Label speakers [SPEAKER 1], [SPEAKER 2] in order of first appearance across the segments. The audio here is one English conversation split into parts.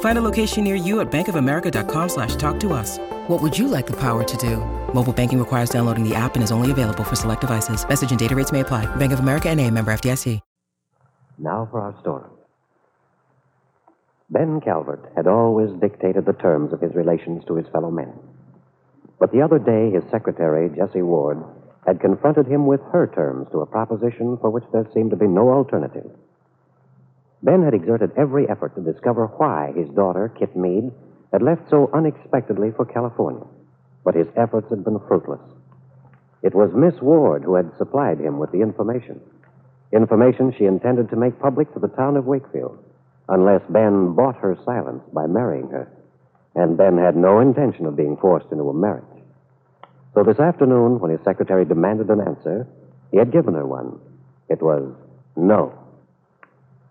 [SPEAKER 1] Find a location near you at bankofamerica.com slash talk to us. What would you like the power to do? Mobile banking requires downloading the app and is only available for select devices. Message and data rates may apply. Bank of America and a member FDIC.
[SPEAKER 2] Now for our story. Ben Calvert had always dictated the terms of his relations to his fellow men. But the other day, his secretary, Jessie Ward, had confronted him with her terms to a proposition for which there seemed to be no alternative. Ben had exerted every effort to discover why his daughter, Kit Meade, had left so unexpectedly for California, but his efforts had been fruitless. It was Miss Ward who had supplied him with the information. Information she intended to make public to the town of Wakefield, unless Ben bought her silence by marrying her. And Ben had no intention of being forced into a marriage. So this afternoon, when his secretary demanded an answer, he had given her one. It was no.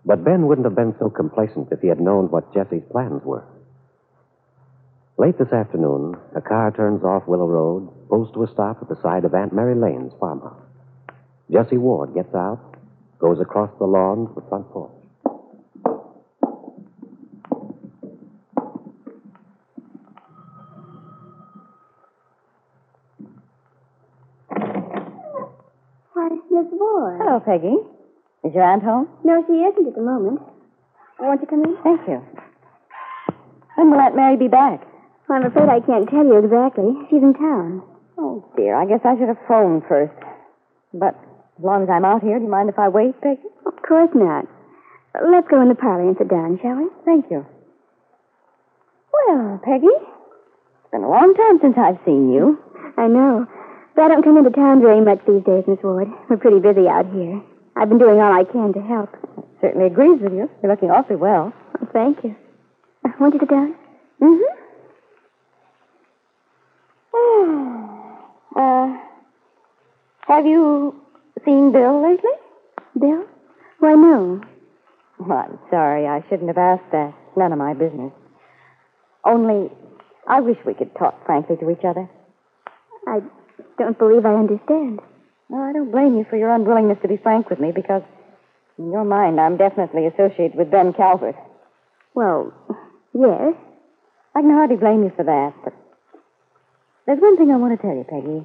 [SPEAKER 2] But Ben wouldn't have been so complacent if he had known what Jessie's plans were. Late this afternoon, a car turns off Willow Road, pulls to a stop at the side of Aunt Mary Lane's farmhouse. Jessie Ward gets out, goes across the lawn to the front porch.
[SPEAKER 3] Why, Miss Ward.
[SPEAKER 4] Hello, Peggy. Is your aunt home?
[SPEAKER 3] No, she isn't at the moment. Won't you come in?
[SPEAKER 4] Thank you. When will Aunt Mary be back?
[SPEAKER 3] Well, I'm afraid I can't tell you exactly. She's in town.
[SPEAKER 4] Oh, dear. I guess I should have phoned first. But as long as I'm out here, do you mind if I wait, Peggy?
[SPEAKER 3] Of course not. Let's go in the parlor and sit down, shall we?
[SPEAKER 4] Thank you. Well, Peggy, it's been a long time since I've seen you.
[SPEAKER 3] I know. But I don't come into town very much these days, Miss Ward. We're pretty busy out here. I've been doing all I can to help.
[SPEAKER 4] Certainly agrees with you. You're looking awfully well.
[SPEAKER 3] Oh, thank you. Uh, won't you sit down?
[SPEAKER 4] Mm-hmm. uh, have you seen Bill lately?
[SPEAKER 3] Bill? Why, no.
[SPEAKER 4] Well, I'm sorry. I shouldn't have asked that. It's none of my business. Only, I wish we could talk frankly to each other.
[SPEAKER 3] I don't believe I understand.
[SPEAKER 4] No, I don't blame you for your unwillingness to be frank with me because, in your mind, I'm definitely associated with Ben Calvert.
[SPEAKER 3] Well, yes.
[SPEAKER 4] I can hardly blame you for that, but there's one thing I want to tell you, Peggy.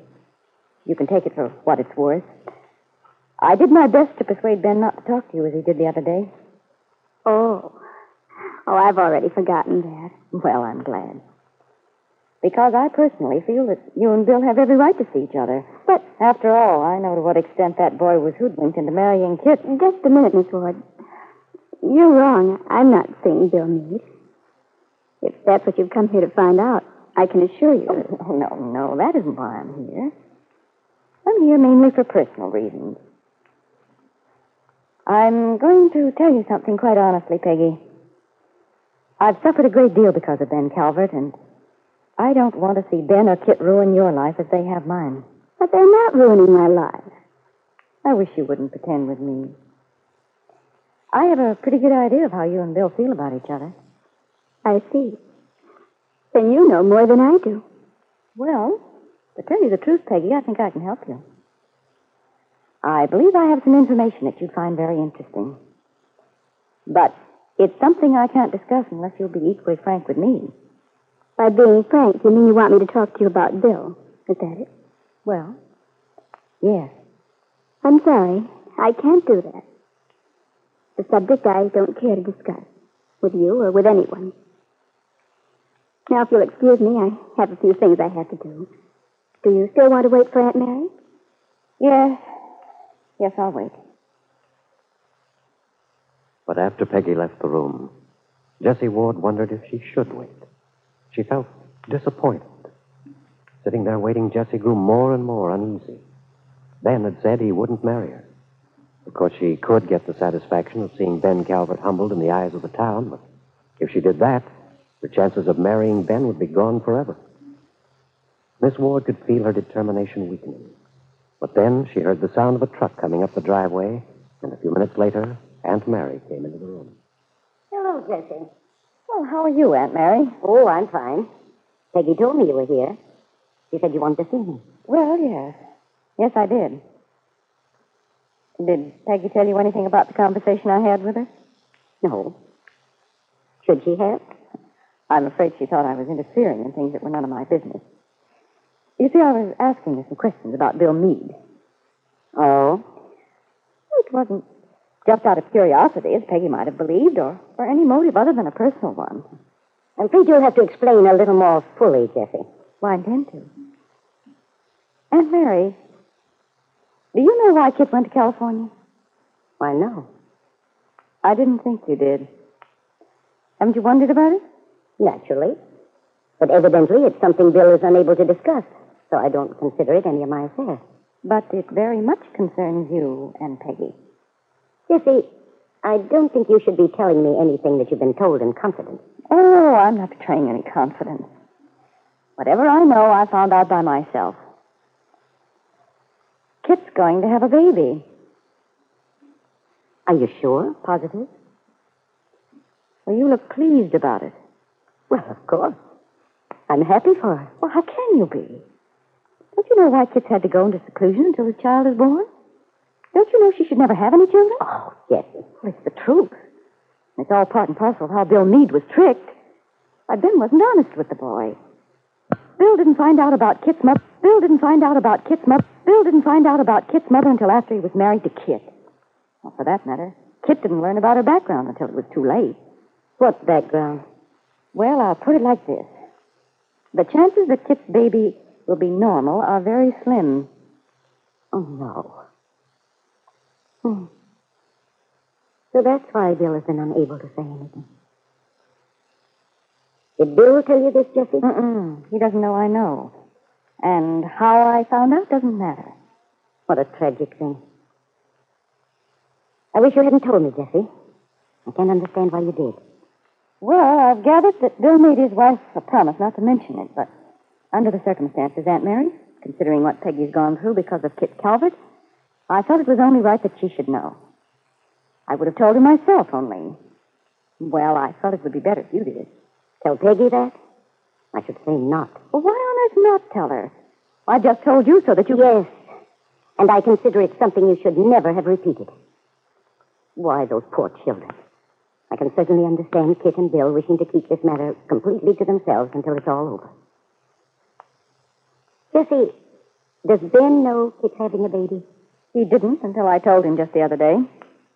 [SPEAKER 4] You can take it for what it's worth. I did my best to persuade Ben not to talk to you as he did the other day.
[SPEAKER 3] Oh. Oh, I've already forgotten that.
[SPEAKER 4] Well, I'm glad. Because I personally feel that you and Bill have every right to see each other. But after all, I know to what extent that boy was hoodwinked into marrying Kit.
[SPEAKER 3] Just a minute, Miss Ward. You're wrong. I'm not seeing Bill Meade. If that's what you've come here to find out, I can assure you. Oh,
[SPEAKER 4] oh, no, no, that isn't why I'm here. I'm here mainly for personal reasons. I'm going to tell you something quite honestly, Peggy. I've suffered a great deal because of Ben Calvert, and I don't want to see Ben or Kit ruin your life as they have mine.
[SPEAKER 3] But they're not ruining my life.
[SPEAKER 4] I wish you wouldn't pretend with me. I have a pretty good idea of how you and Bill feel about each other.
[SPEAKER 3] I see. Then you know more than I do.
[SPEAKER 4] Well, to tell you the truth, Peggy, I think I can help you. I believe I have some information that you'd find very interesting. But it's something I can't discuss unless you'll be equally frank with me.
[SPEAKER 3] By being frank, you mean you want me to talk to you about Bill. Is that it?
[SPEAKER 4] Well, yes.
[SPEAKER 3] I'm sorry. I can't do that. The subject I don't care to discuss with you or with anyone. Now, if you'll excuse me, I have a few things I have to do. Do you still want to wait for Aunt Mary?
[SPEAKER 4] Yes. Yes, I'll wait.
[SPEAKER 2] But after Peggy left the room, Jessie Ward wondered if she should wait. She felt disappointed. Sitting there waiting, Jessie grew more and more uneasy. Ben had said he wouldn't marry her. Of course, she could get the satisfaction of seeing Ben Calvert humbled in the eyes of the town, but if she did that, Her chances of marrying Ben would be gone forever. Miss Ward could feel her determination weakening. But then she heard the sound of a truck coming up the driveway, and a few minutes later, Aunt Mary came into the room.
[SPEAKER 4] Hello, Jessie. Well, how are you, Aunt Mary? Oh, I'm fine. Peggy told me you were here. She said you wanted to see me. Well, yes. Yes, I did. Did Peggy tell you anything about the conversation I had with her? No. Should she have? I'm afraid she thought I was interfering in things that were none of my business. You see, I was asking her some questions about Bill Meade. Oh? It wasn't just out of curiosity, as Peggy might have believed, or for any motive other than a personal one. I'm afraid you'll have to explain a little more fully, Jessie. I intend to. Aunt Mary, do you know why Kit went to California? Why, no. I didn't think you did. Haven't you wondered about it? Naturally. But evidently it's something Bill is unable to discuss, so I don't consider it any of my affair. But it very much concerns you and Peggy. Jessie, I don't think you should be telling me anything that you've been told in confidence. Oh, I'm not betraying any confidence. Whatever I know, I found out by myself. Kit's going to have a baby. Are you sure? Positive? Well, you look pleased about it. Well, of course. I'm happy for her. Well, how can you be? Don't you know why Kit's had to go into seclusion until the child is born? Don't you know she should never have any children? Oh, yes. Well, it's the truth. It's all part and parcel of how Bill Meade was tricked. Why, Ben wasn't honest with the boy. Bill didn't find out about Kit's mother. Bill didn't find out about Kit's mother. Bill didn't find out about Kit's mother until after he was married to Kit. Well, for that matter, Kit didn't learn about her background until it was too late. What background? Well, I'll put it like this. The chances that Kit's baby will be normal are very slim. Oh, no. Hmm. So that's why Bill has been unable to say anything. Did Bill tell you this, Jessie? Mm-mm. He doesn't know I know. And how I found out doesn't matter. What a tragic thing. I wish you hadn't told me, Jessie. I can't understand why you did. Well, I've gathered that Bill made his wife a promise not to mention it, but under the circumstances, Aunt Mary, considering what Peggy's gone through because of Kit Calvert, I felt it was only right that she should know. I would have told her myself, only. Well, I felt it would be better if you did. Tell Peggy that? I should say not. Well, why on earth not tell her? I just told you so that you. Yes. And I consider it something you should never have repeated. Why, those poor children. I can certainly understand Kit and Bill wishing to keep this matter completely to themselves until it's all over. Jessie, does Ben know Kit's having a baby? He didn't until I told him just the other day.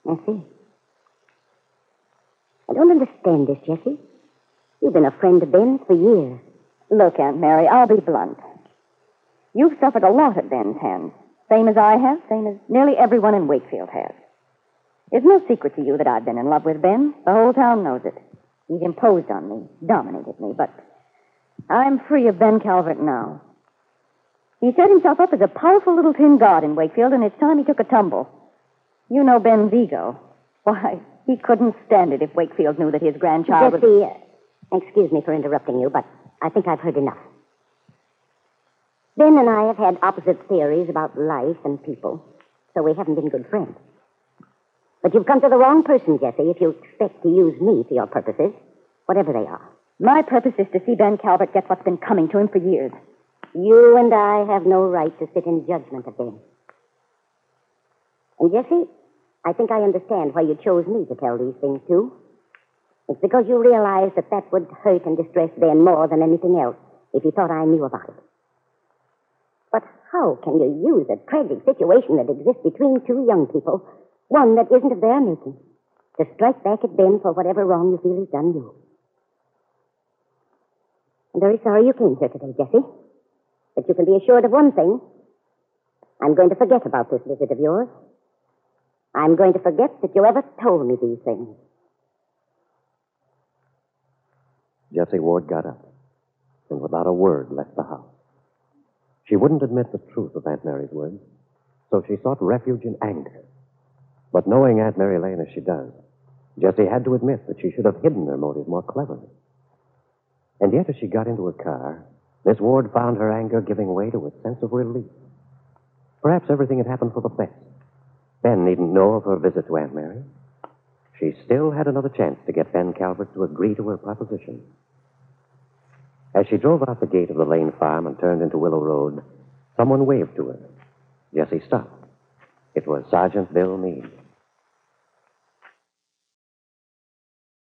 [SPEAKER 4] I see. I don't understand this, Jessie. You've been a friend to Ben for years. Look, Aunt Mary, I'll be blunt. You've suffered a lot at Ben's hands. Same as I have, same as nearly everyone in Wakefield has. It's no secret to you that I've been in love with Ben. The whole town knows it. He's imposed on me, dominated me, but I'm free of Ben Calvert now. He set himself up as a powerful little tin god in Wakefield, and it's time he took a tumble. You know Ben's ego. Why, he couldn't stand it if Wakefield knew that his grandchild
[SPEAKER 5] Jessie,
[SPEAKER 4] was...
[SPEAKER 5] excuse me for interrupting you, but I think I've heard enough. Ben and I have had opposite theories about life and people, so we haven't been good friends. But you've come to the wrong person, Jessie, if you expect to use me for your purposes, whatever they are.
[SPEAKER 4] My purpose is to see Ben Calvert get what's been coming to him for years.
[SPEAKER 5] You and I have no right to sit in judgment of Ben. And Jessie, I think I understand why you chose me to tell these things to. It's because you realized that that would hurt and distress Ben more than anything else if he thought I knew about it. But how can you use a tragic situation that exists between two young people, one that isn't of their making, to strike back at Ben for whatever wrong you feel he's done you? I'm very sorry you came here today, Jessie. But you can be assured of one thing. I'm going to forget about this visit of yours. I'm going to forget that you ever told me these things.
[SPEAKER 2] Jessie Ward got up and without a word left the house. She wouldn't admit the truth of Aunt Mary's words, so she sought refuge in anger. But knowing Aunt Mary Lane as she does, Jessie had to admit that she should have hidden her motive more cleverly. And yet, as she got into her car, Miss Ward found her anger giving way to a sense of relief. Perhaps everything had happened for the best. Ben needn't know of her visit to Aunt Mary. She still had another chance to get Ben Calvert to agree to her proposition. As she drove out the gate of the Lane farm and turned into Willow Road, someone waved to her. Jessie stopped. It was Sergeant Bill Meade.